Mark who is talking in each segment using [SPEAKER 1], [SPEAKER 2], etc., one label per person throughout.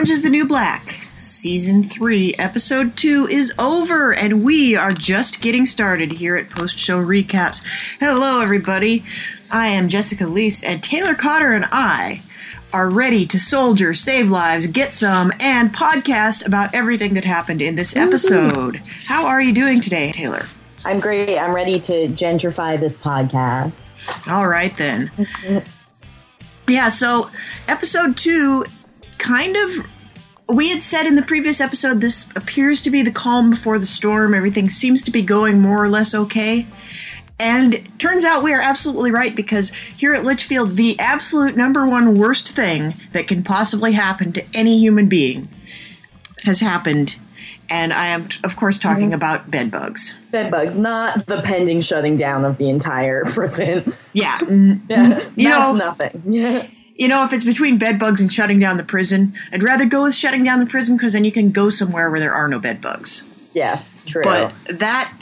[SPEAKER 1] Orange is the New Black. Season 3, Episode 2 is over, and we are just getting started here at Post Show Recaps. Hello, everybody. I am Jessica Liese, and Taylor Cotter and I are ready to soldier, save lives, get some, and podcast about everything that happened in this episode. How are you doing today, Taylor?
[SPEAKER 2] I'm great. I'm ready to gentrify this podcast.
[SPEAKER 1] All right, then. yeah, so episode two kind of. We had said in the previous episode this appears to be the calm before the storm. Everything seems to be going more or less okay. And turns out we are absolutely right because here at Litchfield, the absolute number one worst thing that can possibly happen to any human being has happened. And I am, of course, talking mm-hmm. about bed bugs.
[SPEAKER 2] Bed bugs, not the pending shutting down of the entire prison.
[SPEAKER 1] Yeah.
[SPEAKER 2] Yeah,
[SPEAKER 1] You know-
[SPEAKER 2] nothing. Yeah.
[SPEAKER 1] You know, if it's between bed bugs and shutting down the prison, I'd rather go with shutting down the prison because then you can go somewhere where there are no bed bugs.
[SPEAKER 2] Yes, true.
[SPEAKER 1] But that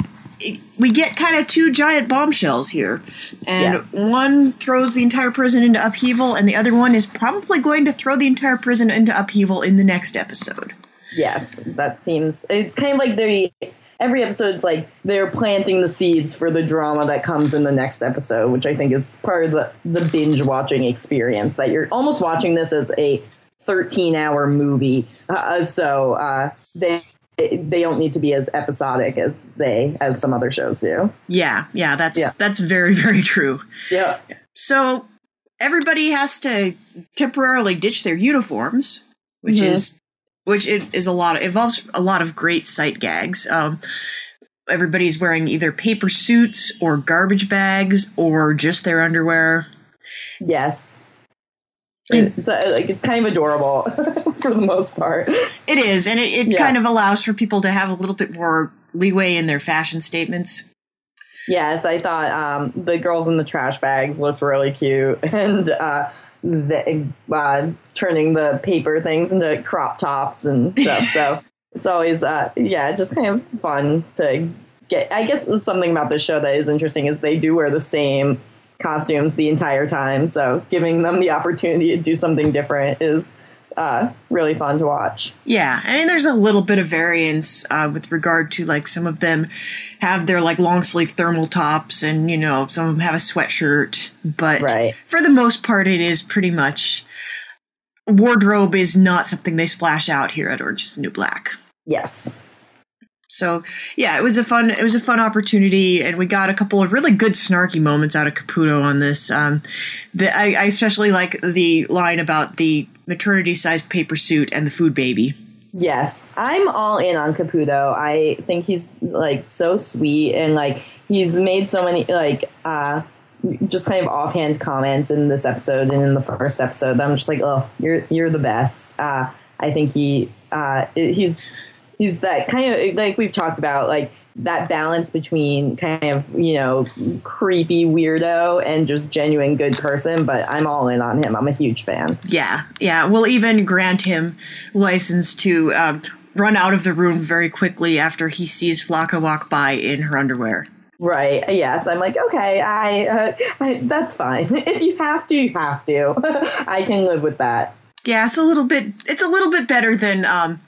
[SPEAKER 1] we get kind of two giant bombshells here, and one throws the entire prison into upheaval, and the other one is probably going to throw the entire prison into upheaval in the next episode.
[SPEAKER 2] yes, that seems. It's kind of like they. Every episode's like they're planting the seeds for the drama that comes in the next episode, which I think is part of the, the binge watching experience. That you're almost watching this as a 13 hour movie. Uh, so uh, they they don't need to be as episodic as they as some other shows do.
[SPEAKER 1] Yeah, yeah, that's
[SPEAKER 2] Yeah.
[SPEAKER 1] that's very very true.
[SPEAKER 2] Yeah.
[SPEAKER 1] So everybody has to temporarily ditch their uniforms, which
[SPEAKER 2] Mhm.
[SPEAKER 1] is which it is a lot of involves a lot of great sight gags. Um, everybody's wearing either paper suits or garbage bags or just their underwear.
[SPEAKER 2] Yes.
[SPEAKER 1] And-
[SPEAKER 2] It's, uh, like it's kind of adorable for the most part.
[SPEAKER 1] It is, and it, it
[SPEAKER 2] Yeah.
[SPEAKER 1] kind of allows for people to have a little bit more leeway in their fashion statements.
[SPEAKER 2] Yes, I thought um, the girls in the trash bags looked really cute, and uh, the, uh, turning the paper things into crop tops and stuff. so it's always, uh, yeah, just kind of fun to get. I guess something about this show that is interesting is they do wear the same costumes the entire time. So giving them the opportunity to do something different is uh, really fun to watch.
[SPEAKER 1] Yeah, I mean, there's a little bit of variance uh, with regard to like some of them have their like long sleeve thermal tops, and you know some of them have a sweatshirt. But
[SPEAKER 2] Right.
[SPEAKER 1] for the most part, it is pretty much wardrobe is not something they splash out here at Orange is the New Black.
[SPEAKER 2] Yes.
[SPEAKER 1] So yeah, it was a fun it was a fun opportunity, and we got a couple of really good snarky moments out of Caputo on this. Um, the, I, I especially like the line about the maternity sized paper suit and the food baby.
[SPEAKER 2] Yes, I'm all in on Caputo. I think he's like so sweet and like he's made so many like uh just kind of offhand comments in this episode and in the first episode. that I'm just like, oh, you're you're the best. Uh, I think he uh, he's he's that kind of like we've talked about like that balance between kind of you know creepy weirdo and just genuine good person. But I'm all in on him. I'm a huge fan.
[SPEAKER 1] Yeah, yeah. We'll even grant him license to um, run out of the room very quickly after he sees Flaca walk by in her underwear.
[SPEAKER 2] Right. Yes. I'm like, okay, I, uh, I that's fine. if you have to, you have to. I can live with that.
[SPEAKER 1] Yeah, it's a little bit. It's a little bit better than um,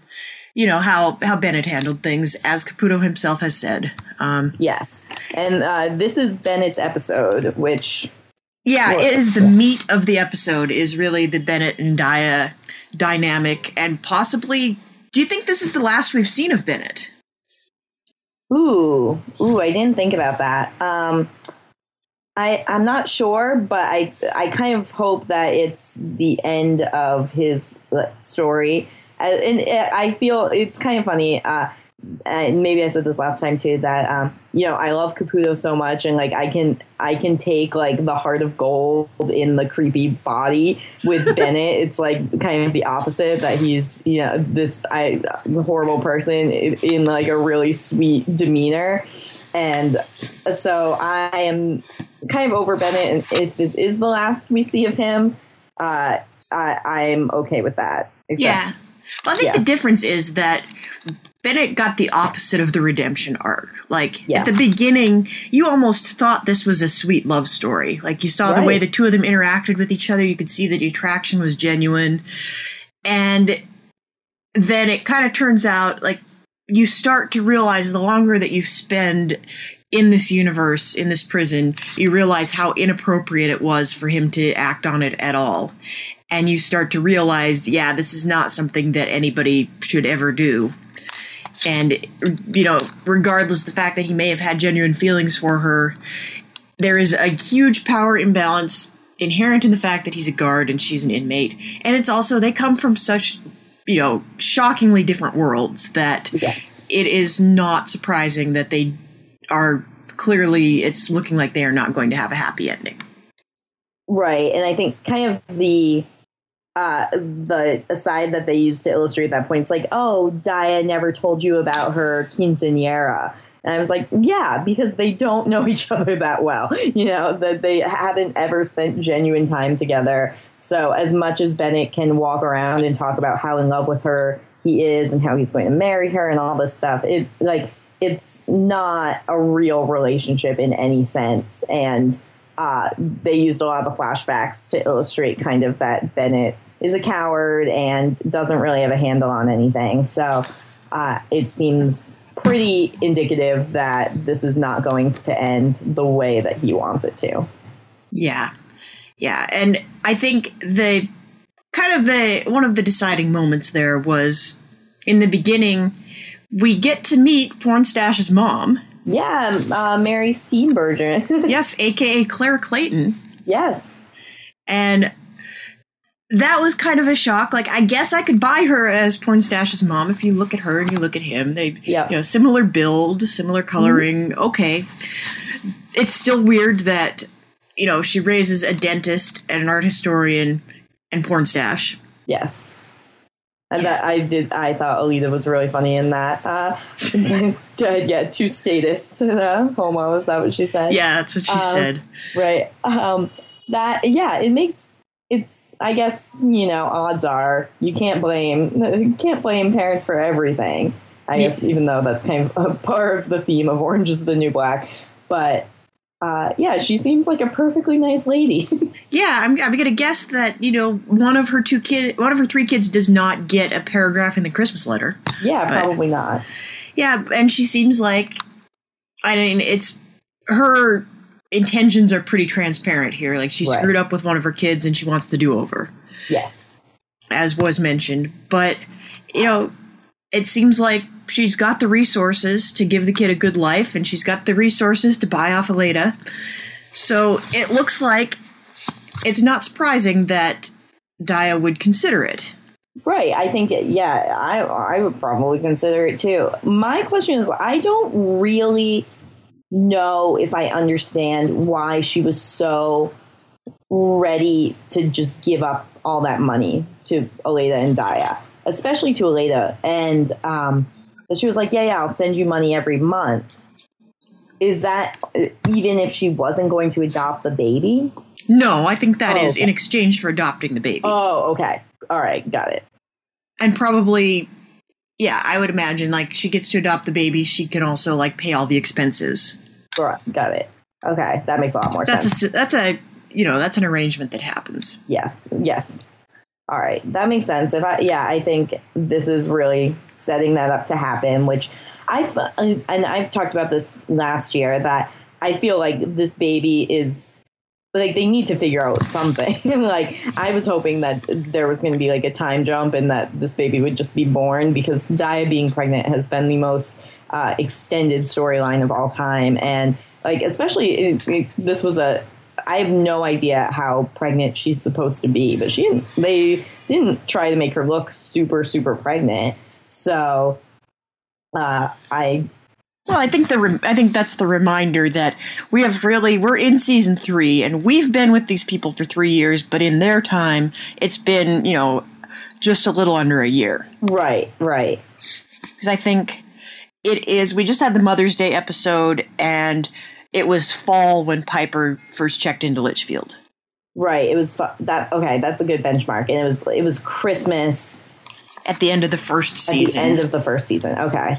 [SPEAKER 1] you know how how Bennett handled things, as Caputo himself has said. Um,
[SPEAKER 2] Yes. And uh, this is Bennett's episode, which
[SPEAKER 1] yeah,
[SPEAKER 2] Well,
[SPEAKER 1] it is the meat of the episode. Is really the Bennett and Daya dynamic, and possibly. Do you think this is the last we've seen of Bennett?
[SPEAKER 2] ooh, ooh, I didn't think about that. Um, I I'm not sure, but I I kind of hope that it's the end of his uh, story. Uh, And uh, I feel it's kind of funny. Uh, and maybe I said this last time too that um, you know I love Caputo so much and like I can I can take like the heart of gold in the creepy body with Bennett it's like kind of the opposite that he's you know this I horrible person in, in like a really sweet demeanor and so I am kind of over Bennett and if this is the last we see of him uh, I, I'm okay with that Except-
[SPEAKER 1] Yeah. Well, I think
[SPEAKER 2] Yeah.
[SPEAKER 1] the difference is that Bennett got the opposite of the redemption arc. Like
[SPEAKER 2] Yeah.
[SPEAKER 1] at the beginning, you almost thought this was a sweet love story. Like you saw the way the two of them interacted with each other, you could see that the attraction was genuine. And then it kind of turns out like you start to realize the longer that you spend in this universe, in this prison, you realize how inappropriate it was for him to act on it at all. And you start to realize, yeah, this is not something that anybody should ever do. And, you know, regardless the fact that he may have had genuine feelings for her, there is a huge power imbalance inherent in the fact that he's a guard and she's an inmate. And it's also, they come from such, you know, shockingly different worlds that
[SPEAKER 2] Yes.
[SPEAKER 1] it is not surprising that they are clearly it's looking like they are not going to have a happy ending.
[SPEAKER 2] Right, and I think kind of the uh, the aside that they used to illustrate that point, it's like, oh, Daya never told you about her quinceanera. And I was like, yeah, because they don't know each other that well. You know, that they haven't ever spent genuine time together. So, as much as Bennett can walk around and talk about how in love with her he is and how he's going to marry her and all this stuff, it like it's not a real relationship in any sense. And uh, they used a lot of the flashbacks to illustrate kind of that Bennett is a coward and doesn't really have a handle on anything. So uh, it seems pretty indicative that this is not going to end the way that he wants it to.
[SPEAKER 1] Yeah. Yeah, and I think the kind of the one of the deciding moments there was in the beginning we get to meet Pornstash's mom.
[SPEAKER 2] Yeah, uh, Mary Steenburgen.
[SPEAKER 1] yes, aka Claire Clayton.
[SPEAKER 2] yes.
[SPEAKER 1] And that was kind of a shock. Like, I guess I could buy her as Pornstash's mom if you look at her and you look at him. They,
[SPEAKER 2] Yeah.
[SPEAKER 1] you know, similar build, similar coloring. Okay. It's still weird that, you know, she raises a dentist and an art historian and Pornstash.
[SPEAKER 2] Yes. And that I did. I thought Aleida was really funny in that. Uh, yeah, two status a homo. Is that what she said?
[SPEAKER 1] Yeah, that's what she
[SPEAKER 2] Um,
[SPEAKER 1] said.
[SPEAKER 2] right um that yeah it makes it's i guess you know odds are you can't blame you can't blame parents for everything i
[SPEAKER 1] Yeah.
[SPEAKER 2] guess even though that's kind of a part of the theme of orange is the new black but uh yeah she seems like a perfectly nice lady
[SPEAKER 1] Yeah, I'm, I'm gonna guess that you know one of her two kid, one of her three kids does not get a paragraph in the Christmas letter.
[SPEAKER 2] yeah
[SPEAKER 1] But-
[SPEAKER 2] probably not
[SPEAKER 1] Yeah, and she seems like I mean it's her intentions are pretty transparent here. Like she
[SPEAKER 2] Right.
[SPEAKER 1] screwed up with one of her kids and she wants the do over,
[SPEAKER 2] yes
[SPEAKER 1] as was mentioned. But you know, it seems like she's got the resources to give the kid a good life and she's got the resources to buy off Aleida. So it looks like it's not surprising that Daya would consider it.
[SPEAKER 2] Right. I think, yeah, I, I would probably consider it too. My question is I don't really know if I understand why she was so ready to just give up all that money to Aleida and Daya, especially to Aleida. And um, she was like, yeah, yeah, I'll send you money every month. Is that even if she wasn't going to adopt the baby?
[SPEAKER 1] No, I think that is
[SPEAKER 2] Oh, okay.
[SPEAKER 1] in exchange for adopting the baby.
[SPEAKER 2] Oh, okay. All right. Got it.
[SPEAKER 1] and probably yeah i would imagine like she gets to adopt the baby she can also like pay all the expenses
[SPEAKER 2] Right, Got it. Okay. That makes a lot more sense.
[SPEAKER 1] that's a that's a you know that's an arrangement that happens
[SPEAKER 2] Yes, yes. All right, that makes sense. If I, yeah, I think this is really setting that up to happen. Which I've and I've talked about this last year that I feel like this baby is like they need to figure out something. like I was hoping that there was going to be like a time jump and that this baby would just be born because Daya being pregnant has been the most uh, extended storyline of all time, and like especially it, it- this was a I have no idea how pregnant she's supposed to be, but she didn't, they didn't try to make her look super super pregnant. So uh, I
[SPEAKER 1] well i think the re- i think that's the reminder that we have really we're in season three and we've been with these people for three years but in their time it's been you know just a little under a year
[SPEAKER 2] right right
[SPEAKER 1] because I think it is. We just had the Mother's Day episode, and it was fall when Piper first checked into Litchfield.
[SPEAKER 2] right. It was that okay. That's a good benchmark, and it was it was Christmas
[SPEAKER 1] At the end of the first
[SPEAKER 2] at
[SPEAKER 1] season,
[SPEAKER 2] the end of the first season. Okay,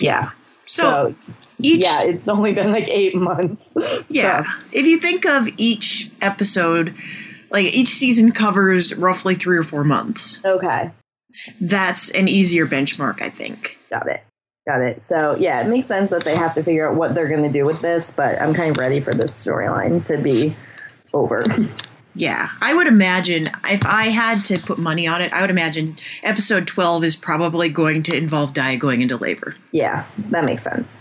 [SPEAKER 1] yeah. So,
[SPEAKER 2] so,
[SPEAKER 1] each,
[SPEAKER 2] yeah, it's only been like eight months.
[SPEAKER 1] yeah.
[SPEAKER 2] So,
[SPEAKER 1] If you think of each episode, like each season covers roughly three or four months.
[SPEAKER 2] okay.
[SPEAKER 1] That's an easier benchmark, I think.
[SPEAKER 2] Got it. Got it. So yeah, it makes sense that they have to figure out what they're going to do with this, but I'm kind of ready for this storyline to be over.
[SPEAKER 1] Yeah, I would imagine if I had to put money on it, I would imagine episode 12 is probably going to involve Daya going into labor.
[SPEAKER 2] Yeah, that makes sense.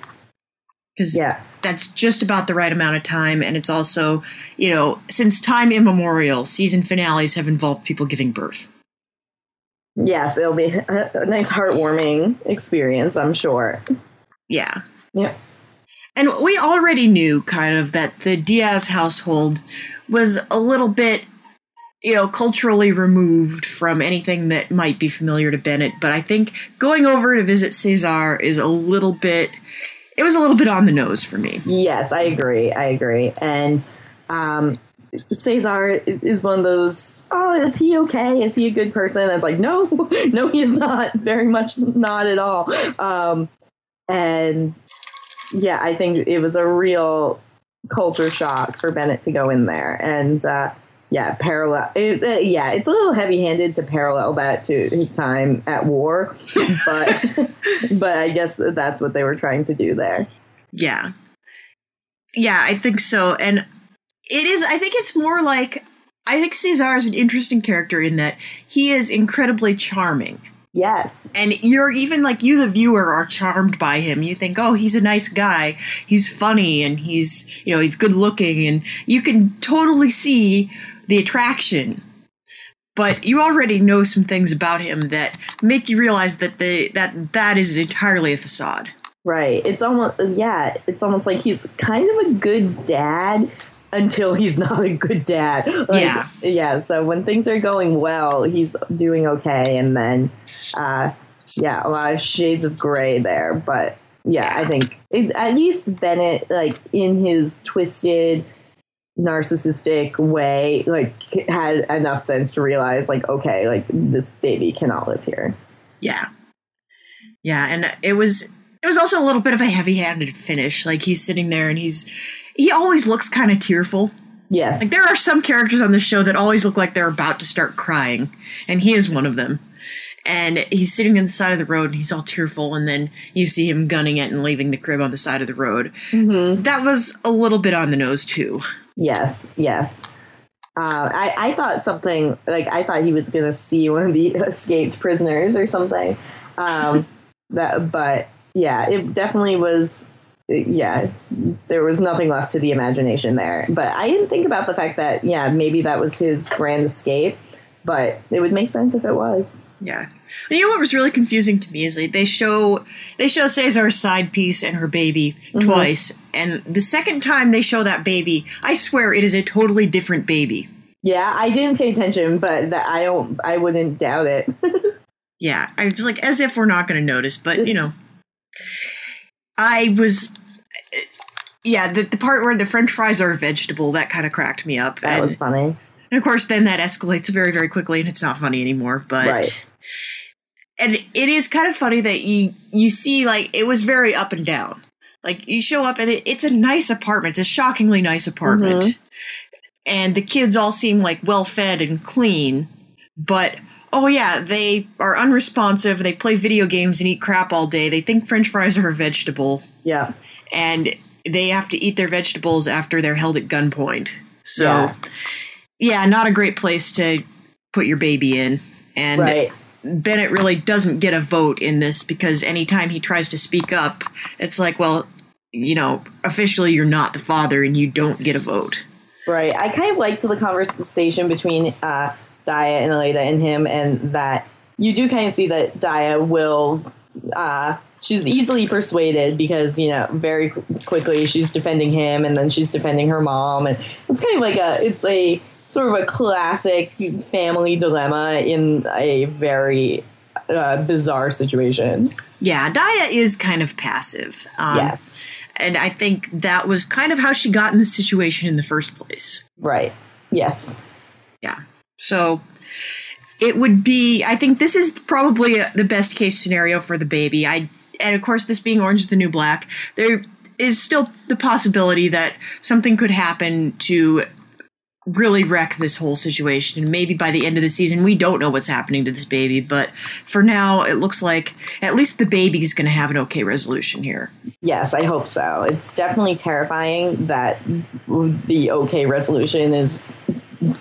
[SPEAKER 1] Because
[SPEAKER 2] Yeah.
[SPEAKER 1] that's just about the right amount of time. And it's also, you know, since time immemorial, season finales have involved people giving birth.
[SPEAKER 2] Yes, it'll be a, nice heartwarming experience, I'm sure.
[SPEAKER 1] Yeah.
[SPEAKER 2] Yep.
[SPEAKER 1] And we already knew kind of that the Diaz household was a little bit, you know, culturally removed from anything that might be familiar to Bennett. But I think going over to visit Cesar is a little bit, it was a little bit on the nose for me.
[SPEAKER 2] Yes, I agree. I agree. And um, Cesar is one of those, oh, is he okay? Is he a good person? It's like, no, no, he's not. Very much not at all. Um, and yeah, I think it was a real culture shock for Bennett to go in there. And uh, yeah, parallel. It, uh, yeah, it's a little heavy-handed to parallel that to his time at war, but but I guess that's what they were trying to do there.
[SPEAKER 1] Yeah. Yeah, I think so. And it is, I think it's more like, I think Cesar is an interesting character in that he is incredibly charming.
[SPEAKER 2] Yes.
[SPEAKER 1] And you're even like you, the viewer, are charmed by him. You think, oh, he's a nice guy. He's funny and he's, you know, he's good looking. And you can totally see the attraction. But you already know some things about him that make you realize that the that that is entirely a facade.
[SPEAKER 2] Right. It's almost yeah, it's almost like he's kind of a good dad until he's not a good dad. Like,
[SPEAKER 1] Yeah.
[SPEAKER 2] Yeah, so when things are going well, he's doing okay and then uh yeah, a lot of shades of gray there, but yeah, I think it, at least Bennett like in his twisted narcissistic way like had enough sense to realize like okay, like this baby cannot live here.
[SPEAKER 1] Yeah. Yeah, and it was it was also a little bit of a heavy-handed finish. Like he's sitting there and he's he always looks kind of tearful.
[SPEAKER 2] Yes.
[SPEAKER 1] Like there are some characters on the show that always look like they're about to start crying, and he is one of them. And he's sitting on the side of the road and he's all tearful, and then you see him gunning it and leaving the crib on the side of the road.
[SPEAKER 2] Mhm.
[SPEAKER 1] That was a little bit on the nose too.
[SPEAKER 2] Yes, yes. Uh, I, I thought something like I thought he was going to see one of the escaped prisoners or something. Um, that, but yeah, it definitely was. Yeah, there was nothing left to the imagination there. But I didn't think about the fact that yeah, maybe that was his grand escape. But it would make sense if it was.
[SPEAKER 1] Yeah. You know what was really confusing to me is like they show they show Cesar's side piece and her baby mm-hmm. twice, and the second time they show that baby, I swear it is a totally different baby.
[SPEAKER 2] Yeah, I didn't pay attention, but that I don't. I wouldn't doubt it.
[SPEAKER 1] Yeah, I was like as if we're not going to notice, but you know, I was. Yeah, the, the part where the French fries are a vegetable that kind of cracked me up,
[SPEAKER 2] That
[SPEAKER 1] and,
[SPEAKER 2] was funny.
[SPEAKER 1] and of course then that escalates very very quickly, and it's not funny anymore. But
[SPEAKER 2] Right.
[SPEAKER 1] and it is kind of funny that you you see like it was very up and down. Like you show up and it, it's a nice apartment, it's a shockingly nice apartment,
[SPEAKER 2] Mhm.
[SPEAKER 1] and the kids all seem like well fed and clean, but oh yeah, they are unresponsive. They play video games and eat crap all day. They think French fries are a vegetable,
[SPEAKER 2] Yeah.
[SPEAKER 1] and they have to eat their vegetables after they're held at gunpoint. So
[SPEAKER 2] Yeah.
[SPEAKER 1] yeah, not a great place to put your baby in. And
[SPEAKER 2] Right.
[SPEAKER 1] Bennett really doesn't get a vote in this because anytime he tries to speak up, it's like, well, you know, officially you're not the father and you don't get a vote.
[SPEAKER 2] Right. I kind of liked the conversation between uh, Daya and Aleida and him, and that you do kind of see that Daya will. Uh, she's easily persuaded because you know very quickly she's defending him, and then she's defending her mom, and it's kind of like a it's a sort of a classic family dilemma in a very uh, bizarre situation.
[SPEAKER 1] Yeah, Daya is kind of passive. Um,
[SPEAKER 2] yes.
[SPEAKER 1] And I think that was kind of how she got in the situation in the first place.
[SPEAKER 2] Right. Yes.
[SPEAKER 1] Yeah. So it would be, I think this is probably uh the best case scenario for the baby. I, and of course, this being Orange is the New Black, there is still the possibility that something could happen to really wreck this whole situation. And maybe by the end of the season, we don't know what's happening to this baby. But for now, it looks like at least the baby's going to have an okay resolution here.
[SPEAKER 2] Yes, I hope so. It's definitely terrifying that the okay resolution is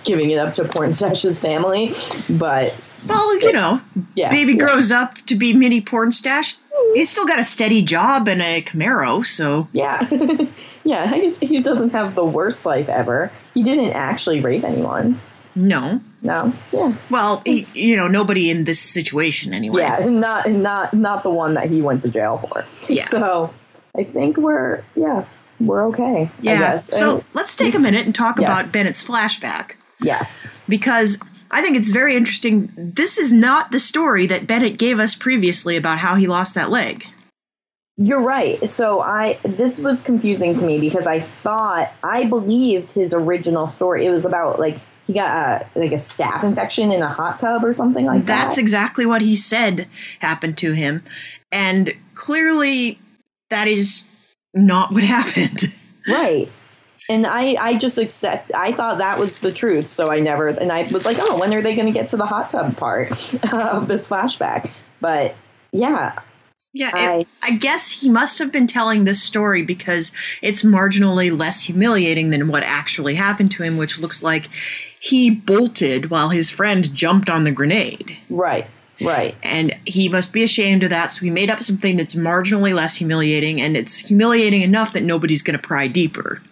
[SPEAKER 2] giving it up to Pornstash's family, but
[SPEAKER 1] well, you know,
[SPEAKER 2] yeah,
[SPEAKER 1] baby
[SPEAKER 2] yeah.
[SPEAKER 1] grows up to be mini Pornstash. He's still got a steady job and a Camaro, so
[SPEAKER 2] yeah, yeah. He doesn't have the worst life ever. He didn't actually rape anyone.
[SPEAKER 1] No,
[SPEAKER 2] no, yeah.
[SPEAKER 1] Well, he, you know, nobody in this situation anyway.
[SPEAKER 2] Yeah, not not not the one that he went to jail for.
[SPEAKER 1] Yeah.
[SPEAKER 2] So I think we're yeah we're okay.
[SPEAKER 1] Yeah. So and, let's take a minute and talk
[SPEAKER 2] yes.
[SPEAKER 1] about Bennett's flashback.
[SPEAKER 2] Yes.
[SPEAKER 1] Because I think it's very interesting. This is not the story that Bennett gave us previously about how he lost that leg.
[SPEAKER 2] You're right. So I this was confusing to me because I thought I believed his original story. It was about like he got a like a staph infection in a hot tub or something like
[SPEAKER 1] That's that. That's exactly what he said happened to him. And clearly that is not what happened.
[SPEAKER 2] Right. And I, I just accept. I thought that was the truth, so I never. And I was like, "Oh, when are they going to get to the hot tub part of this flashback?" But yeah,
[SPEAKER 1] yeah, I, I, guess he must have been telling this story because it's marginally less humiliating than what actually happened to him, which looks like he bolted while his friend jumped on the grenade.
[SPEAKER 2] Right. Right.
[SPEAKER 1] And he must be ashamed of that. So he made up something that's marginally less humiliating, and it's humiliating enough that nobody's going to pry deeper.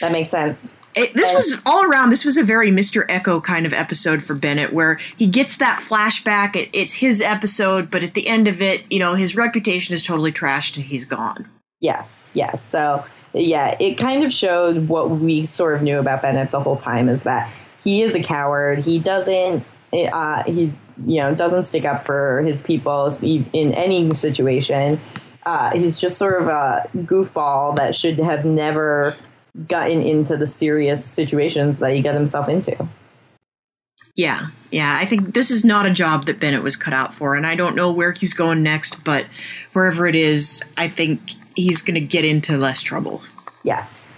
[SPEAKER 2] That makes sense.
[SPEAKER 1] It, this was all around. This was a very Mr. Eko kind of episode for Bennett, where he gets that flashback. It, it's his episode, but at the end of it, you know, his reputation is totally trashed and he's gone.
[SPEAKER 2] Yes, yes. So, yeah, it kind of showed what we sort of knew about Bennett the whole time is that he is a coward. He doesn't, uh, he you know doesn't stick up for his people in any situation. Uh, he's just sort of a goofball that should have never gotten into the serious situations that he got himself into.
[SPEAKER 1] Yeah, yeah. I think this is not a job that Bennett was cut out for, and I don't know where he's going next, but wherever it is, I think he's going to get into less trouble.
[SPEAKER 2] Yes.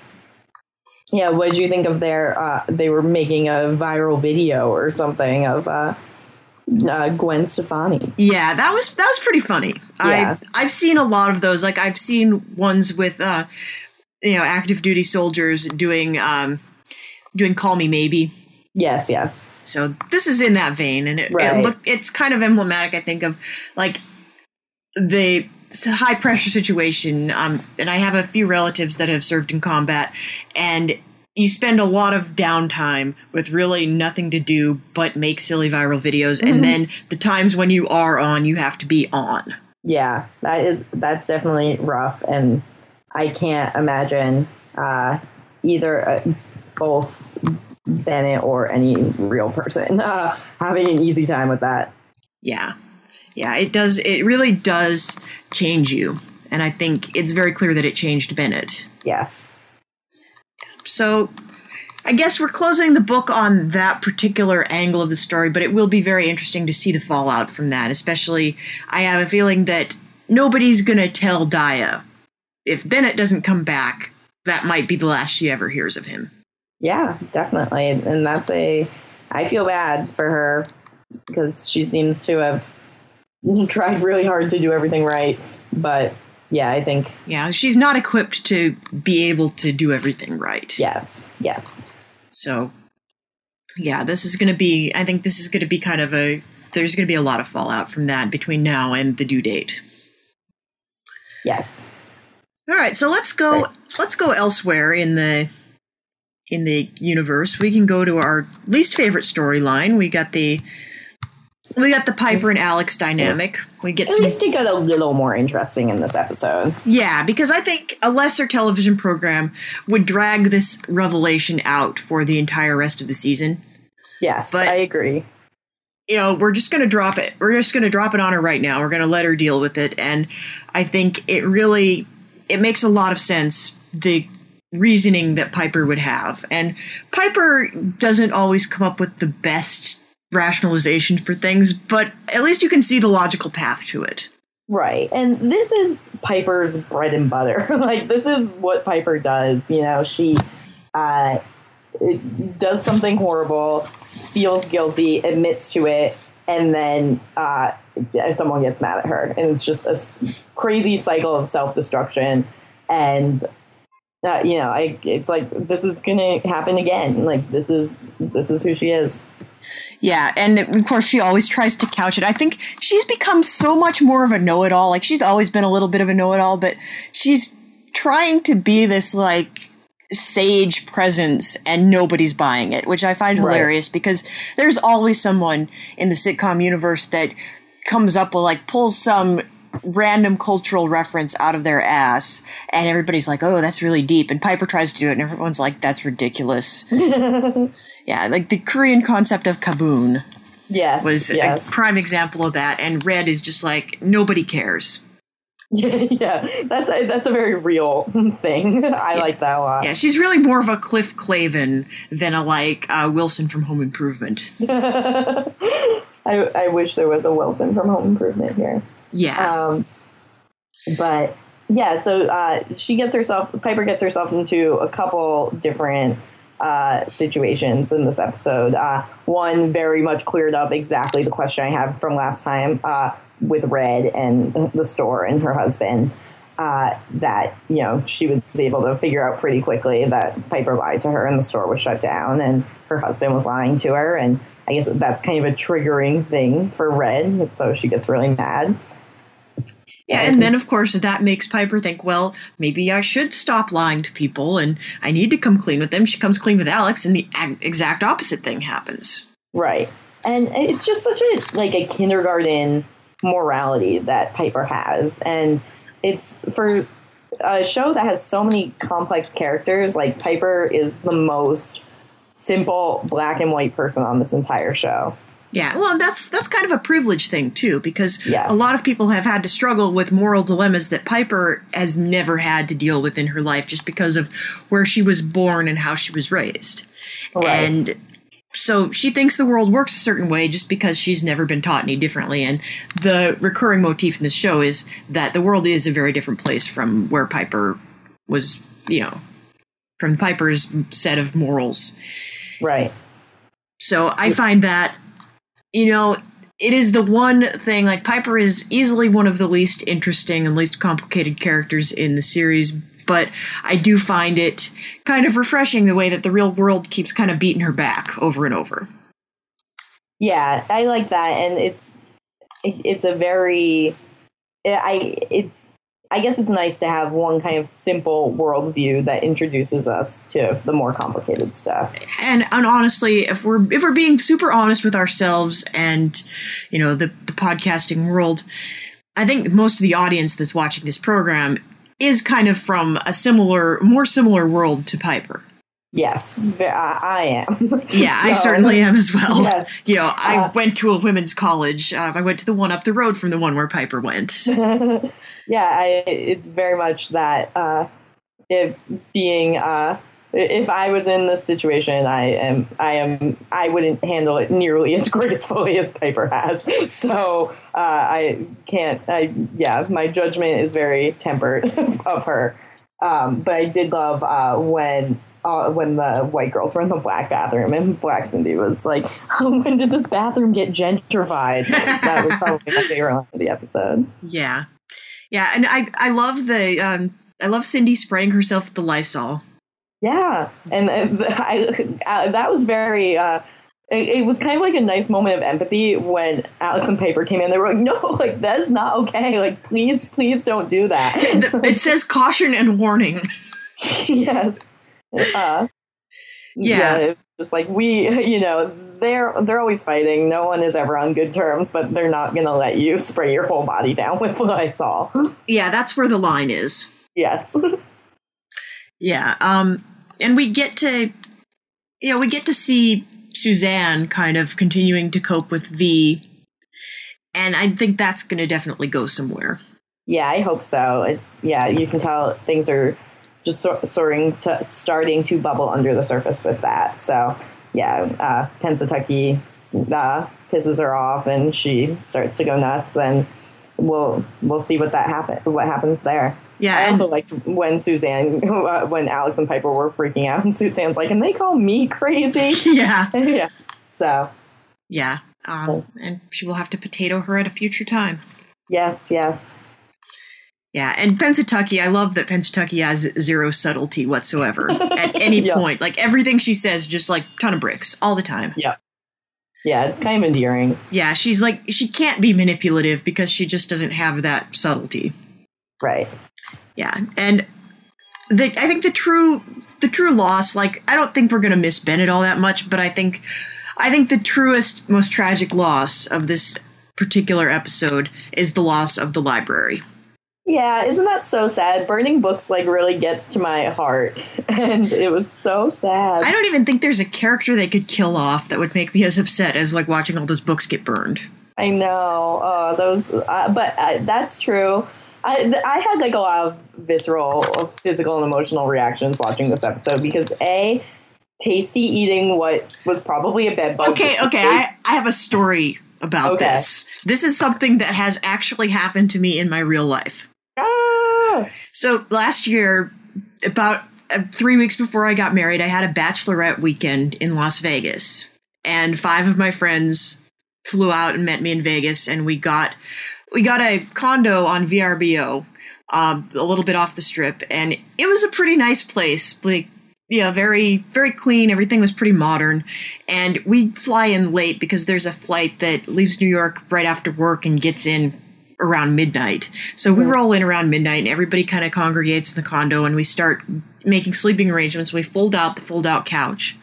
[SPEAKER 2] Yeah. What did you think of their? Uh, they were making a viral video or something of uh, uh, Gwen Stefani.
[SPEAKER 1] Yeah, that was that was pretty funny. Yeah. I I've seen a lot of those. Like I've seen ones with uh, you know active duty soldiers doing um, doing Call Me Maybe.
[SPEAKER 2] Yes, yes.
[SPEAKER 1] So this is in that vein, and it, right. it look it's kind of emblematic. I think of like the high pressure situation. Um, and I have a few relatives that have served in combat, and you spend a lot of downtime with really nothing to do but make silly viral videos mm-hmm. and then the times when you are on you have to be on.
[SPEAKER 2] Yeah that is that's definitely rough and i can't imagine uh, either uh, both bennett or any real person uh, having an easy time with that.
[SPEAKER 1] Yeah. Yeah it does it really does change you and i think it's very clear that it changed bennett.
[SPEAKER 2] Yes
[SPEAKER 1] so I guess we're closing the book on that particular angle of the story, but it will be very interesting to see the fallout from that. Especially, I have a feeling that nobody's going to tell Daya. If Bennett doesn't come back, that might be the last she ever hears of him.
[SPEAKER 2] Yeah, definitely. And that's a. I feel bad for her because she seems to have tried really hard to do everything right, but yeah, I think.
[SPEAKER 1] Yeah, she's not equipped to be able to do everything right.
[SPEAKER 2] Yes, yes.
[SPEAKER 1] So, yeah, this is going to be, I think this is going to be kind of a, there's going to be a lot of fallout from that between now and the due date.
[SPEAKER 2] Yes.
[SPEAKER 1] All right, so let's go, right. let's go elsewhere in the, in the universe. We can go to our least favorite storyline. We got the we got the Piper and Alex dynamic. We get
[SPEAKER 2] at some, least it got a little more interesting in this episode.
[SPEAKER 1] Yeah, because I think a lesser television program would drag this revelation out for the entire rest of the season.
[SPEAKER 2] Yes, but, I agree.
[SPEAKER 1] You know, we're just going to drop it. We're just going to drop it on her right now. We're going to let her deal with it, and I think it really it makes a lot of sense. The reasoning that Piper would have, and Piper doesn't always come up with the best rationalization for things, but at least you can see the logical path to it.
[SPEAKER 2] Right. And this is Piper's bread and butter. like this is what Piper does, you know, she uh does something horrible, feels guilty, admits to it, and then uh, someone gets mad at her, and it's just a crazy cycle of self destruction. And uh, you know, I, it's like this is gonna happen again. Like this is this is who she is.
[SPEAKER 1] Yeah, and of course she always tries to couch it. I think she's become so much more of a know-it-all. Like she's always been a little bit of a know-it-all, but she's trying to be this like sage presence and nobody's buying it, which I find right. hilarious because there's always someone in the sitcom universe that comes up with like pulls some random cultural reference out of their ass and everybody's like oh that's really deep and piper tries to do it and everyone's like that's ridiculous yeah like the korean concept of kibun
[SPEAKER 2] yes,
[SPEAKER 1] was
[SPEAKER 2] yes.
[SPEAKER 1] a prime example of that and red is just like nobody cares
[SPEAKER 2] yeah, that's a, that's a very real thing. I yeah. like that a lot.
[SPEAKER 1] Yeah, she's really more of a Cliff Clavin than a like uh, Wilson from Home Improvement.
[SPEAKER 2] I, I wish there was a Wilson from Home Improvement here.
[SPEAKER 1] Yeah.
[SPEAKER 2] Um, but yeah, so uh, she gets herself, Piper gets herself into a couple different uh, situations in this episode. Uh, one very much cleared up exactly the question I had from last time uh, with Red and the store and her husband. Uh, that you know she was able to figure out pretty quickly that Piper lied to her and the store was shut down and her husband was lying to her and I guess that's kind of a triggering thing for Red so she gets really mad.
[SPEAKER 1] Yeah, and then of course that makes Piper think, well, maybe I should stop lying to people and I need to come clean with them. She comes clean with Alex and the exact opposite thing happens.
[SPEAKER 2] Right. And it's just such a like a kindergarten morality that Piper has and it's for a show that has so many complex characters like Piper is the most simple black and white person on this entire show.
[SPEAKER 1] Yeah, well, that's that's kind of a privilege thing too, because yes. a lot of people have had to struggle with moral dilemmas that Piper has never had to deal with in her life, just because of where she was born and how she was raised, right. and so she thinks the world works a certain way just because she's never been taught any differently. And the recurring motif in this show is that the world is a very different place from where Piper was, you know, from Piper's set of morals.
[SPEAKER 2] Right.
[SPEAKER 1] So I find that you know, it is the one thing like Piper is easily one of the least interesting and least complicated characters in the series, but I do find it kind of refreshing the way that the real world keeps kind of beating her back over and over.
[SPEAKER 2] Yeah, I like that and it's it's a very I it's I guess it's nice to have one kind of simple worldview that introduces us to the more complicated stuff.
[SPEAKER 1] And and honestly, if we're if we're being super honest with ourselves and you know the the podcasting world, I think most of the audience that's watching this program is kind of from a similar, more similar world to Piper.
[SPEAKER 2] Yes, I am.
[SPEAKER 1] Yeah, so, I certainly am as well. Yes. You know, I uh, went to a women's college. Uh, I went to the one up the road from the one where Piper went.
[SPEAKER 2] yeah, I, it's very much that uh, if being uh, if I was in this situation, I am I am I wouldn't handle it nearly as gracefully as Piper has. So uh, I can't. I yeah, my judgment is very tempered of her. Um, but I did love uh, when uh, when the white girls were in the black bathroom and Black Cindy was like, "When did this bathroom get gentrified?" that was probably my favorite line of the episode.
[SPEAKER 1] Yeah, yeah, and I I love the um, I love Cindy spraying herself with the Lysol.
[SPEAKER 2] Yeah, and, and I, uh, that was very. Uh, it, it, was kind of like a nice moment of empathy when Alex and Piper came in. They were like, "No, like that's not okay. Like, please, please don't do that."
[SPEAKER 1] it says caution and warning.
[SPEAKER 2] yes. Uh, yeah. yeah just like we, you know, they're they're always fighting. No one is ever on good terms, but they're not going to let you spray your whole body down with Lysol.
[SPEAKER 1] Yeah, that's where the line is.
[SPEAKER 2] Yes.
[SPEAKER 1] yeah. Um, and we get to, you know, we get to see Suzanne kind of continuing to cope with V, and I think that's going to definitely go somewhere.
[SPEAKER 2] Yeah, I hope so. It's yeah, you can tell things are just starting to starting to bubble under the surface with that. So yeah, uh, Pennsatucky uh, pisses her off, and she starts to go nuts. And we'll we'll see what that happen what happens there.
[SPEAKER 1] Yeah,
[SPEAKER 2] I also liked when Suzanne, when Alex and Piper were freaking out, and Suzanne's like, "And they call me crazy."
[SPEAKER 1] yeah,
[SPEAKER 2] yeah. So
[SPEAKER 1] yeah. Um, and she will have to potato her at a future time.
[SPEAKER 2] yes, yes.
[SPEAKER 1] Yeah, and Pennsatucky, I love that Pennsatucky has zero subtlety whatsoever at any
[SPEAKER 2] Yeah.
[SPEAKER 1] point. Like everything she says, just like ton of bricks all the time.
[SPEAKER 2] Yeah. Yeah, it's kind of endearing.
[SPEAKER 1] Yeah, she's like she can't be manipulative because she just doesn't have that subtlety.
[SPEAKER 2] Right.
[SPEAKER 1] Yeah, and the I think the true the true loss, like I don't think we're gonna miss Bennett all that much, but I think I think the truest, most tragic loss of this particular episode is the loss of the library.
[SPEAKER 2] Yeah, isn't that so sad? Burning books like really gets to my heart, and it was so sad.
[SPEAKER 1] I don't even think there's a character they could kill off that would make me as upset as like watching all those books get burned.
[SPEAKER 2] I know. Oh, those, uh, but uh, that's true. I, th- I had like a lot of visceral, physical, and emotional reactions watching this episode because a Taystee eating what was probably a bed bug.
[SPEAKER 1] Okay, okay, I, I have a story about
[SPEAKER 2] Okay.
[SPEAKER 1] this. This is something that has actually happened to me in my real life.
[SPEAKER 2] Ah!
[SPEAKER 1] So last year, about uh, three weeks before I got married, I had a bachelorette weekend in Las Vegas, and five of my friends flew out and met me in Vegas, and we got we got a condo on VRBO, um, a little bit off the strip, and it was a pretty nice place. Like, yeah, very very clean. Everything was pretty modern, and we fly in late because there's a flight that leaves New York right after work and gets in around midnight. So we roll in around midnight, and everybody kind of congregates in the condo, and we start making sleeping arrangements. We fold out the fold out couch,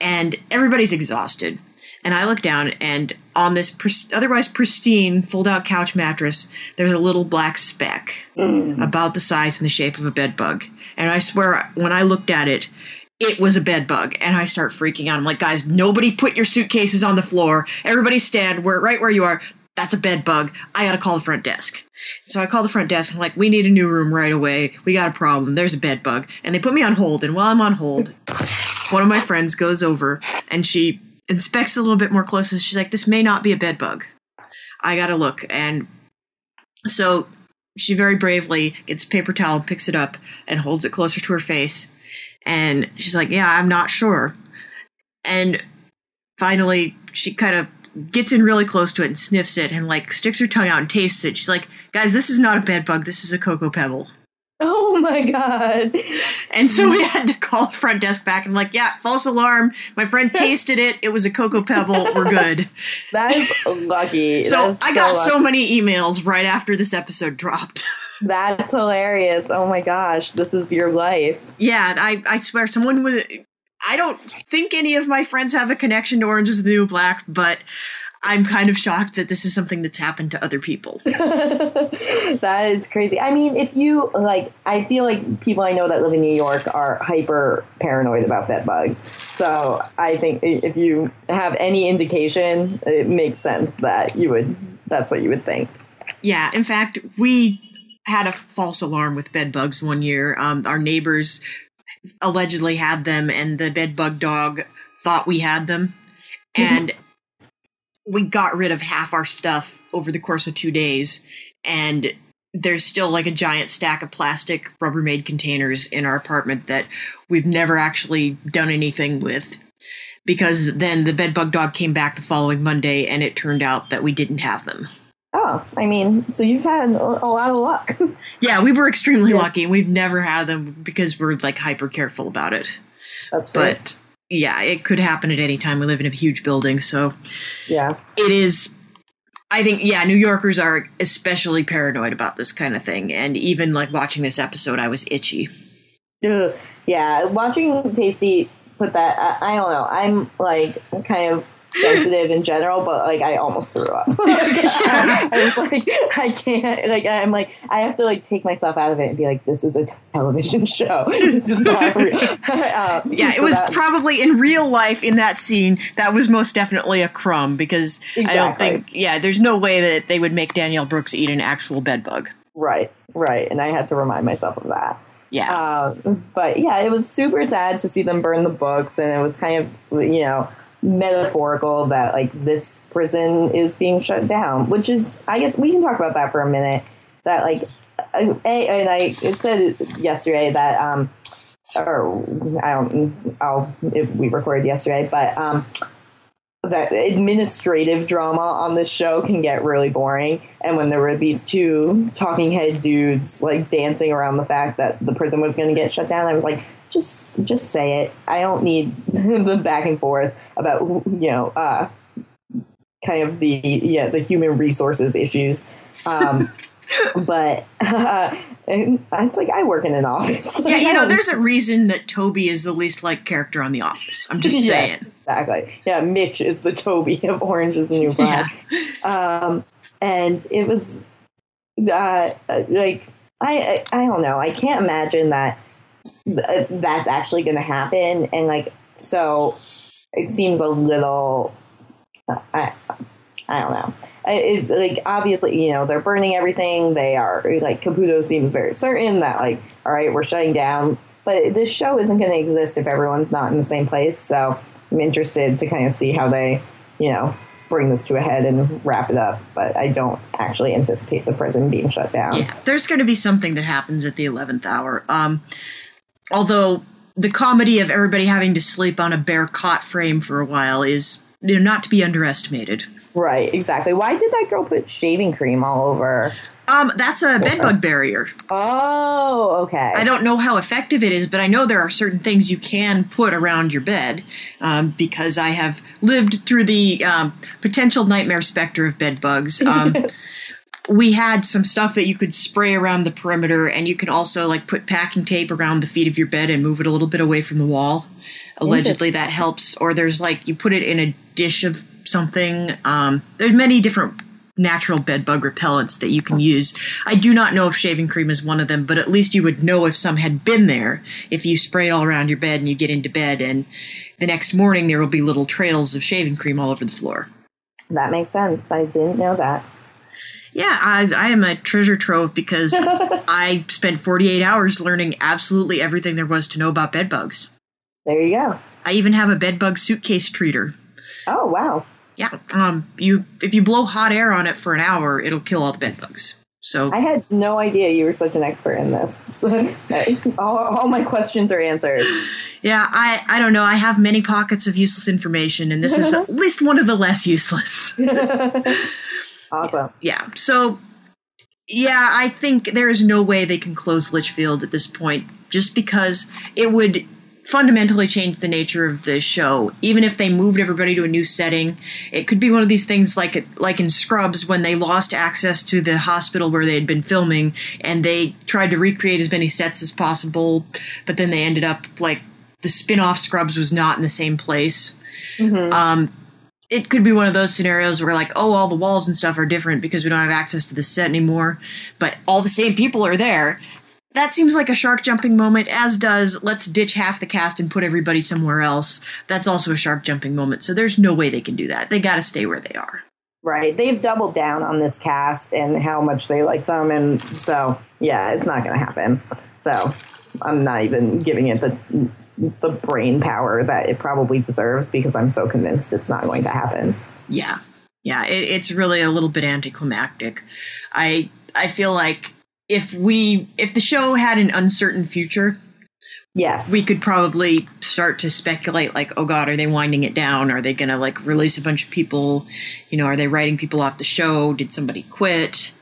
[SPEAKER 1] and everybody's exhausted. And I look down, and on this otherwise pristine fold out couch mattress, there's a little black speck mm. about the size and the shape of a bed bug. And I swear, when I looked at it, it was a bed bug. And I start freaking out. I'm like, guys, nobody put your suitcases on the floor. Everybody stand where, right where you are. That's a bed bug. I gotta call the front desk. So I call the front desk. I'm like, we need a new room right away. We got a problem. There's a bed bug. And they put me on hold. And while I'm on hold, one of my friends goes over and she inspects a little bit more closely. She's like, this may not be a bed bug. I gotta look. And so she very bravely gets a paper towel, picks it up, and holds it closer to her face. And she's like, yeah, I'm not sure. And finally, she kind of gets in really close to it and sniffs it and like sticks her tongue out and tastes it. She's like, guys, this is not a bed bug. This is a cocoa pebble.
[SPEAKER 2] Oh my god.
[SPEAKER 1] And so we had to call the front desk back and like, yeah, false alarm. My friend tasted it. It was a cocoa pebble. We're good.
[SPEAKER 2] That is lucky.
[SPEAKER 1] So
[SPEAKER 2] is
[SPEAKER 1] I got
[SPEAKER 2] lucky.
[SPEAKER 1] so many emails right after this episode dropped.
[SPEAKER 2] That's hilarious. Oh my gosh, this is your life.
[SPEAKER 1] yeah, I, I swear someone was. I don't think any of my friends have a connection to Orange is the New Black, but I'm kind of shocked that this is something that's happened to other people.
[SPEAKER 2] that is crazy. I mean, if you like, I feel like people I know that live in New York are hyper paranoid about bed bugs. So I think if you have any indication, it makes sense that you would. That's what you would think.
[SPEAKER 1] Yeah, in fact, we had a false alarm with bed bugs one year. Um, our neighbors allegedly had them, and the bed bug dog thought we had them. Mm-hmm. And we got rid of half our stuff over the course of two days. And there's still like a giant stack of plastic Rubbermaid containers in our apartment that we've never actually done anything with. Because then the bed bug dog came back the following Monday, and it turned out that we didn't have them.
[SPEAKER 2] Oh, I mean, so you've had a a lot of luck.
[SPEAKER 1] Yeah, we were extremely
[SPEAKER 2] Yeah.
[SPEAKER 1] lucky, and we've never had them because we're like hyper careful about it.
[SPEAKER 2] That's great.
[SPEAKER 1] But yeah, it could happen at any time. We live in a huge building, so
[SPEAKER 2] yeah.
[SPEAKER 1] it is. I think yeah, New Yorkers are especially paranoid about this kind of thing, and even like watching this episode, I was itchy.
[SPEAKER 2] Ugh. Yeah, watching Taystee put that, I, I don't know. I'm like kind of sensitive in general, but like I almost threw up. Like, I, I was like, I can't. Like I'm like I have to like take myself out of it and be like, this is a television show. This is not real. Uh,
[SPEAKER 1] Yeah, it
[SPEAKER 2] so
[SPEAKER 1] was
[SPEAKER 2] that-
[SPEAKER 1] probably in real life in that scene. That was most definitely a crumb because I don't think. Yeah, there's no way that they would make Danielle Brooks eat an actual bed bug.
[SPEAKER 2] right, right, and I had to remind myself of that.
[SPEAKER 1] Yeah.
[SPEAKER 2] Um, but yeah, it was super sad to see them burn the books, and it was kind of you know metaphorical that like this prison is being shut down, which is I guess we can talk about that for a minute. That like, and I it said yesterday that um, or I don't, I'll we recorded yesterday, but um, that administrative drama on this show can get really boring. And when there were these two talking head dudes like dancing around the fact that the prison was going to get shut down, I was like, just just say it. I don't need the back and forth about you know uh, kind of the yeah the human resources issues. Um, but uh, it's like I work in an office.
[SPEAKER 1] yeah, you know, there's a reason that Toby is the least liked character on The Office. I'm just saying.
[SPEAKER 2] exactly. Yeah, Mitch is the Toby of Orange is the New Black. Yeah. Um, and it was uh, like I, I I don't know. I can't imagine that that's actually going to happen. And like so, it seems a little. I I don't know. It, like obviously you know they're burning everything. They are like caputo seems very certain that like all right we're shutting down. But this show isn't going to exist if everyone's not in the same place. So i'm interested to kind of see how they you know bring this to a head and wrap it up. But i don't actually anticipate the prison being shut down.
[SPEAKER 1] Yeah there's going to be something that happens at the 11th hour. Um although the comedy of everybody having to sleep on a bare cot frame for a while is you know, not to be underestimated.
[SPEAKER 2] Right, exactly. Why did that girl put shaving cream all over?
[SPEAKER 1] Um, that's a bedbug barrier.
[SPEAKER 2] Oh, okay.
[SPEAKER 1] I don't know how effective it is, but I know there are certain things you can put around your bed um, because I have lived through the um, potential nightmare specter of bedbugs. We had some stuff that you could spray around the perimeter, and you can also like put packing tape around the feet of your bed and move it a little bit away from the wall. Allegedly, that helps. Or there's like you put it in a dish of something. Um, there's many different natural bed bug repellents that you can use. I do not know if shaving cream is one of them, but at least you would know if some had been there if you spray it all around your bed and you get into bed and the next morning there will be little trails of shaving cream all over the floor.
[SPEAKER 2] That makes sense. I didn't know that.
[SPEAKER 1] Yeah, I, I am a treasure trove because I spent 48 hours learning absolutely everything there was to know about bed bugs.
[SPEAKER 2] There you go.
[SPEAKER 1] I even have a bed bug suitcase treater.
[SPEAKER 2] Oh wow!
[SPEAKER 1] Yeah, um, you if you blow hot air on it for an hour, it'll kill all the bed bugs. So
[SPEAKER 2] I had no idea you were such an expert in this. all, all my questions are answered.
[SPEAKER 1] Yeah, I I don't know. I have many pockets of useless information, and this is at least one of the less useless.
[SPEAKER 2] Awesome.
[SPEAKER 1] Yeah. So yeah, I think there is no way they can close Litchfield at this point, just because it would fundamentally change the nature of the show. Even if they moved everybody to a new setting, it could be one of these things like like in Scrubs when they lost access to the hospital where they had been filming and they tried to recreate as many sets as possible, but then they ended up like the spin-off Scrubs was not in the same place. Mm-hmm. Um, it could be one of those scenarios where like oh all the walls and stuff are different because we don't have access to the set anymore but all the same people are there that seems like a shark jumping moment, as does let's ditch half the cast and put everybody somewhere else. That's also a shark jumping moment. So there's no way they can do that. They got to stay where they are.
[SPEAKER 2] Right. They've doubled down on this cast and how much they like them. And so, yeah, it's not going to happen. So I'm not even giving it the, the brain power that it probably deserves because I'm so convinced it's not going to happen.
[SPEAKER 1] Yeah. Yeah. It, it's really a little bit anticlimactic. I, I feel like if we if the show had an uncertain future
[SPEAKER 2] yes
[SPEAKER 1] we could probably start to speculate like oh god are they winding it down are they gonna like release a bunch of people you know are they writing people off the show did somebody quit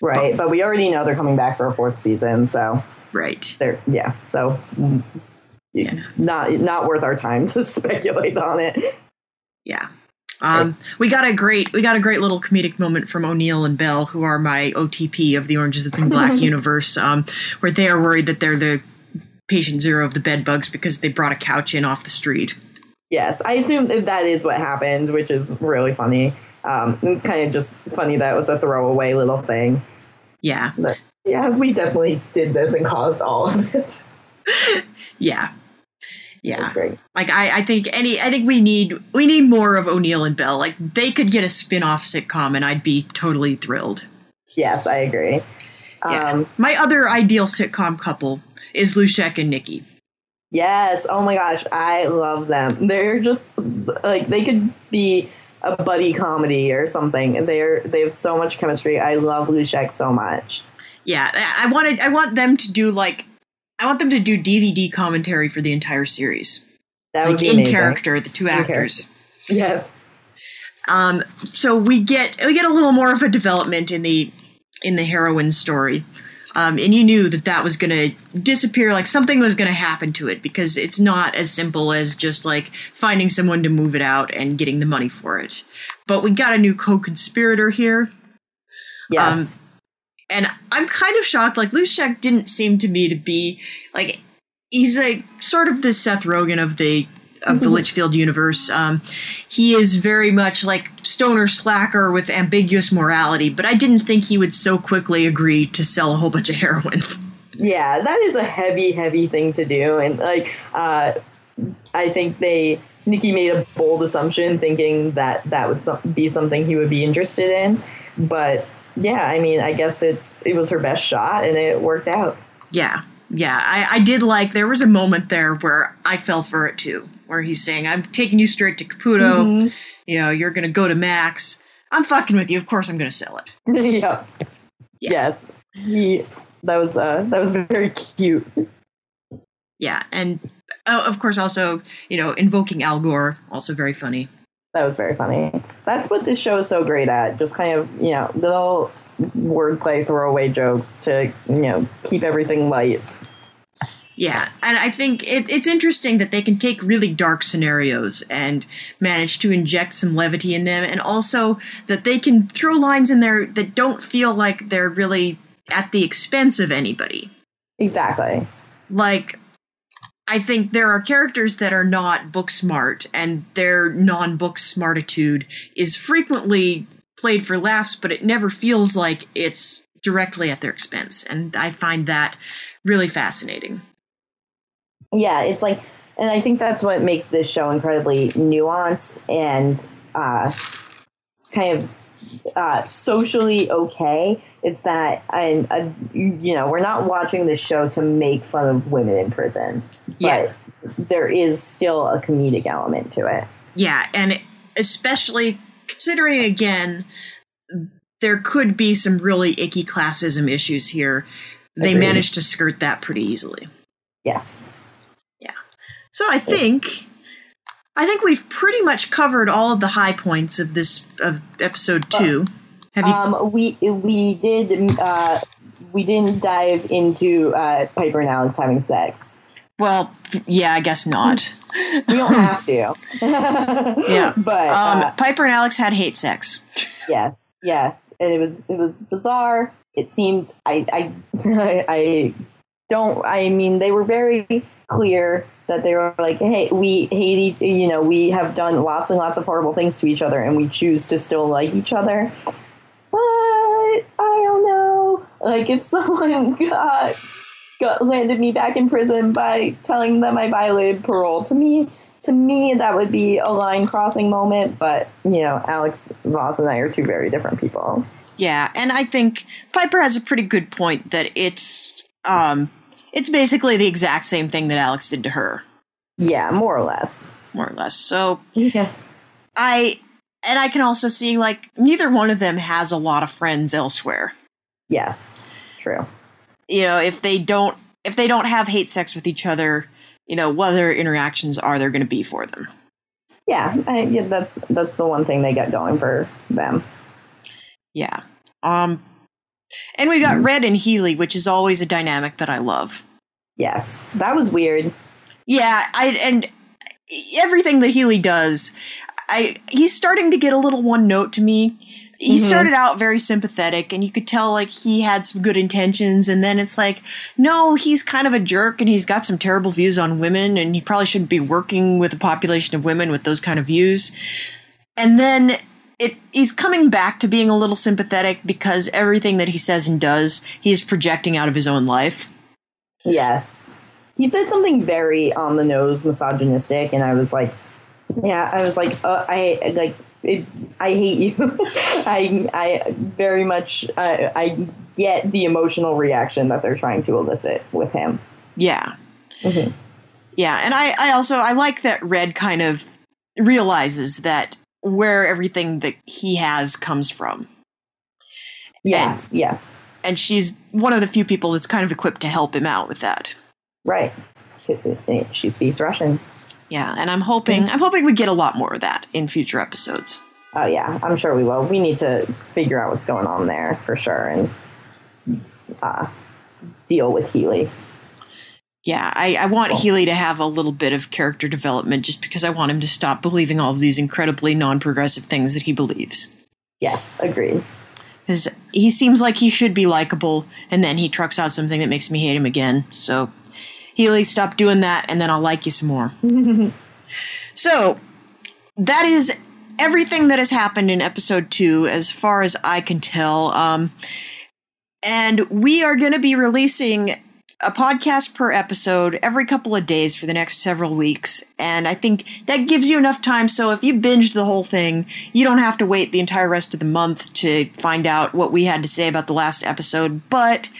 [SPEAKER 2] right but, but we already know they're coming back for a fourth season so
[SPEAKER 1] right
[SPEAKER 2] they're yeah so yeah. not not worth our time to speculate on it
[SPEAKER 1] yeah um, we got a great we got a great little comedic moment from O'Neill and Bell, who are my OTP of the Orange is the Black universe, um, where they are worried that they're the patient zero of the bed bugs because they brought a couch in off the street.
[SPEAKER 2] Yes, I assume that, that is what happened, which is really funny. Um, it's kind of just funny that it was a throwaway little thing.
[SPEAKER 1] Yeah.
[SPEAKER 2] But yeah, we definitely did this and caused all of this.
[SPEAKER 1] yeah. Yeah, like I, I think any, I think we need we need more of O'Neill and Bell. Like they could get a spin-off sitcom, and I'd be totally thrilled.
[SPEAKER 2] Yes, I agree.
[SPEAKER 1] Yeah. Um, My other ideal sitcom couple is Luschek and Nikki.
[SPEAKER 2] Yes. Oh my gosh, I love them. They're just like they could be a buddy comedy or something. They're they have so much chemistry. I love Luschek so much.
[SPEAKER 1] Yeah, I wanted I want them to do like I want them to do DVD commentary for the entire series.
[SPEAKER 2] That would
[SPEAKER 1] like
[SPEAKER 2] be
[SPEAKER 1] in
[SPEAKER 2] amazing.
[SPEAKER 1] character, the two actors.
[SPEAKER 2] Yes.
[SPEAKER 1] Um, so we get we get a little more of a development in the in the heroin story, um, and you knew that that was going to disappear. Like something was going to happen to it because it's not as simple as just like finding someone to move it out and getting the money for it. But we got a new co-conspirator here.
[SPEAKER 2] Yes.
[SPEAKER 1] Um, and I'm kind of shocked. Like Luschek didn't seem to me to be like he's like sort of the Seth Rogen of the of the Litchfield universe. Um, he is very much like stoner slacker with ambiguous morality, but I didn't think he would so quickly agree to sell a whole bunch of heroin.
[SPEAKER 2] Yeah, that is a heavy, heavy thing to do, and like, uh, I think they Nikki made a bold assumption, thinking that that would be something he would be interested in. But yeah, I mean, I guess it's it was her best shot, and it worked out.
[SPEAKER 1] yeah, yeah, I, I did like. There was a moment there where I fell for it too, where he's saying, "I'm taking you straight to Caputo. You know, you're gonna go to Max. I'm fucking with you. Of course, I'm gonna sell it."
[SPEAKER 2] yeah.
[SPEAKER 1] Yeah.
[SPEAKER 2] Yes. He that was uh that was very cute.
[SPEAKER 1] Yeah, and uh, of course, also you know, invoking Al Gore, also very funny.
[SPEAKER 2] That was very funny. That's what this show is so great at. Just kind of, you know, little wordplay throwaway jokes to, you know, keep everything light.
[SPEAKER 1] Yeah, and I think it's it's interesting that they can take really dark scenarios and manage to inject some levity in them, and also that they can throw lines in there that don't feel like they're really at the expense of anybody.
[SPEAKER 2] Exactly.
[SPEAKER 1] Like, I think there are characters that are not book smart, and their non book smartitude is frequently played for laughs, but it never feels like it's directly at their expense, and I find that really fascinating.
[SPEAKER 2] Yeah, it's like, and I think that's what makes this show incredibly nuanced and uh, kind of uh, socially okay. It's that, and uh, you know, we're not watching this show to make fun of women in prison, but
[SPEAKER 1] Yeah.
[SPEAKER 2] there is still a comedic element to it.
[SPEAKER 1] Yeah, and especially considering again, there could be some really icky classism issues here. They
[SPEAKER 2] Agreed.
[SPEAKER 1] managed to skirt that pretty easily.
[SPEAKER 2] Yes. Yeah.
[SPEAKER 1] So I think I think we've pretty much covered all of the high points of this of episode two. Have you?
[SPEAKER 2] Um, we we did uh, we didn't dive into uh, Piper and Alex having sex.
[SPEAKER 1] well, yeah, I guess not.
[SPEAKER 2] We don't have to.
[SPEAKER 1] Yeah.
[SPEAKER 2] but
[SPEAKER 1] Um,
[SPEAKER 2] uh,
[SPEAKER 1] Piper and Alex had hate sex.
[SPEAKER 2] yes, yes, and it was it was bizarre. It seemed I I I don't. I mean, they were very clear that they were like, "Hey, we hate you know, we have done lots and lots of horrible things to each other, and we choose to still like each other." But I don't know. Like, if someone got got landed me back in prison by telling them I violated parole, to me, to me, that would be a line crossing moment. But you know, Alex Vause and I are two very different people.
[SPEAKER 1] Yeah, and I think Piper has a pretty good point that it's um it's basically the exact same thing that Alex did to her,
[SPEAKER 2] Yeah, more or less.
[SPEAKER 1] more or less. So
[SPEAKER 2] Yeah.
[SPEAKER 1] I and I can also see like neither one of them has a lot of friends elsewhere.
[SPEAKER 2] Yes. True.
[SPEAKER 1] You know, if they don't if they don't have hate sex with each other, you know, what other interactions are there going to be for them?
[SPEAKER 2] Yeah, I, yeah, that's that's the one thing they get going for them.
[SPEAKER 1] Yeah. Um and we got Red and Healy, which is always a dynamic that I love.
[SPEAKER 2] Yes, that was weird.
[SPEAKER 1] Yeah, I and everything that Healy does, I he's starting to get a little one note to me. He
[SPEAKER 2] Mhm.
[SPEAKER 1] started out very sympathetic and you could tell like he had some good intentions and then it's like no, he's kind of a jerk and he's got some terrible views on women and he probably shouldn't be working with a population of women with those kind of views. And then it he's coming back to being a little sympathetic because everything that he says and does, he is projecting out of his own life.
[SPEAKER 2] Yes, he said something very on the nose, misogynistic, and I was like, yeah, I was like, uh, I like, it, I hate you. I I very much I, I get the emotional reaction that they're trying to elicit with him.
[SPEAKER 1] Yeah.
[SPEAKER 2] Mhm.
[SPEAKER 1] Yeah, and I, I also I like that Red kind of realizes that where everything that he has comes from.
[SPEAKER 2] Yes, and, yes.
[SPEAKER 1] And she's one of the few people that's kind of equipped to help him out with that.
[SPEAKER 2] Right. She speaks Russian.
[SPEAKER 1] Yeah, and I'm hoping I'm hoping we get a lot more of that in future episodes.
[SPEAKER 2] Oh yeah, I'm sure we will. We need to figure out what's going on there for sure and uh, deal with Healy.
[SPEAKER 1] Yeah, I, I want cool. Healy to have a little bit of character development just because I want him to stop believing all of these incredibly non progressive things that he believes.
[SPEAKER 2] Yes, agreed.
[SPEAKER 1] Because he seems like he should be likable, and then he trucks out something that makes me hate him again. So, Healy, stop doing that, and then I'll like you some more. so, that is everything that has happened in episode two, as far as I can tell. Um, and we are going to be releasing a podcast per episode every couple of days for the next several weeks. And I think that gives you enough time. So if you binged the whole thing, you don't have to wait the entire rest of the month to find out what we had to say about the last episode. But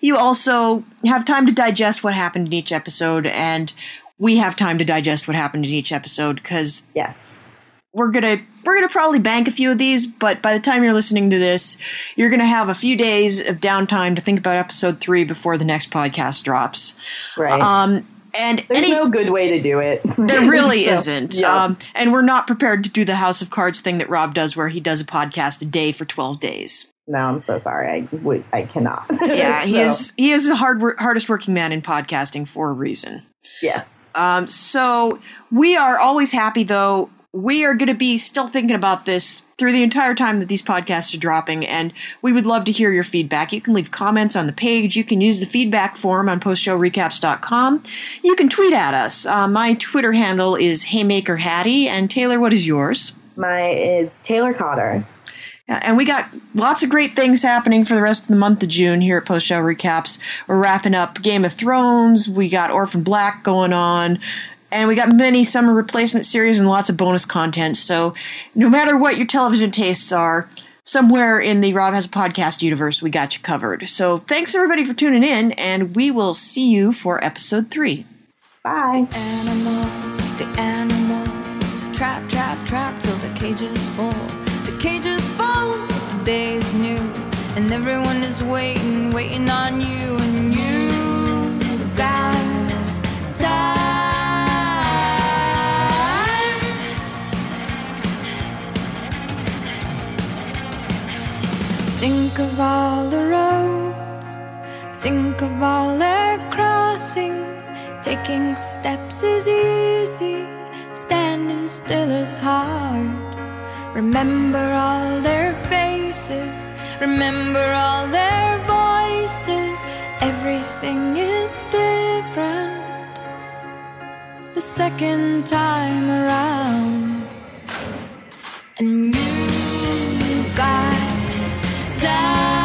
[SPEAKER 1] you also have time to digest what happened in each episode. And we have time to digest what happened in each episode because
[SPEAKER 2] yes
[SPEAKER 1] we're gonna we're gonna probably bank a few of these, but by the time you're listening to this, you're gonna have a few days of downtime to think about episode three before the next podcast drops.
[SPEAKER 2] Right.
[SPEAKER 1] Um, and
[SPEAKER 2] there's any, no good way to do it.
[SPEAKER 1] there really so, isn't. Yeah. Um, and we're not prepared to do the House of Cards thing that Rob does, where he does a podcast a day for twelve days.
[SPEAKER 2] No, I'm so sorry. I I cannot.
[SPEAKER 1] Yeah, so. he is he is the hard hardest working man in podcasting for a reason.
[SPEAKER 2] Yes.
[SPEAKER 1] Um, so we are always happy though we are going to be still thinking about this through the entire time that these podcasts are dropping, and we would love to hear your feedback. You can leave comments on the page. You can use the feedback form on postshowrecaps.com. You can tweet at us. Uh, my Twitter handle is Haymaker Hattie, and Taylor, what is yours?
[SPEAKER 2] My is Taylor Cotter.
[SPEAKER 1] Yeah, and we got lots of great things happening for the rest of the month of June here at Post Show Recaps. We're wrapping up Game of Thrones. We got Orphan Black going on. And we got many summer replacement series and lots of bonus content. So no matter what your television tastes are, somewhere in the Rob Has a Podcast universe, we got you covered. So thanks everybody for tuning in, and we will see you for episode three.
[SPEAKER 2] Bye.
[SPEAKER 3] The animals, the animals, trap, trap, trap till the cages fall. The cages fall, the day is new, and everyone is waiting, waiting on you, and you've got time. Think of all the roads, think of all their crossings. Taking steps is easy, standing still is hard. Remember all their faces, remember all their voices. Everything is different the second time around. And you got die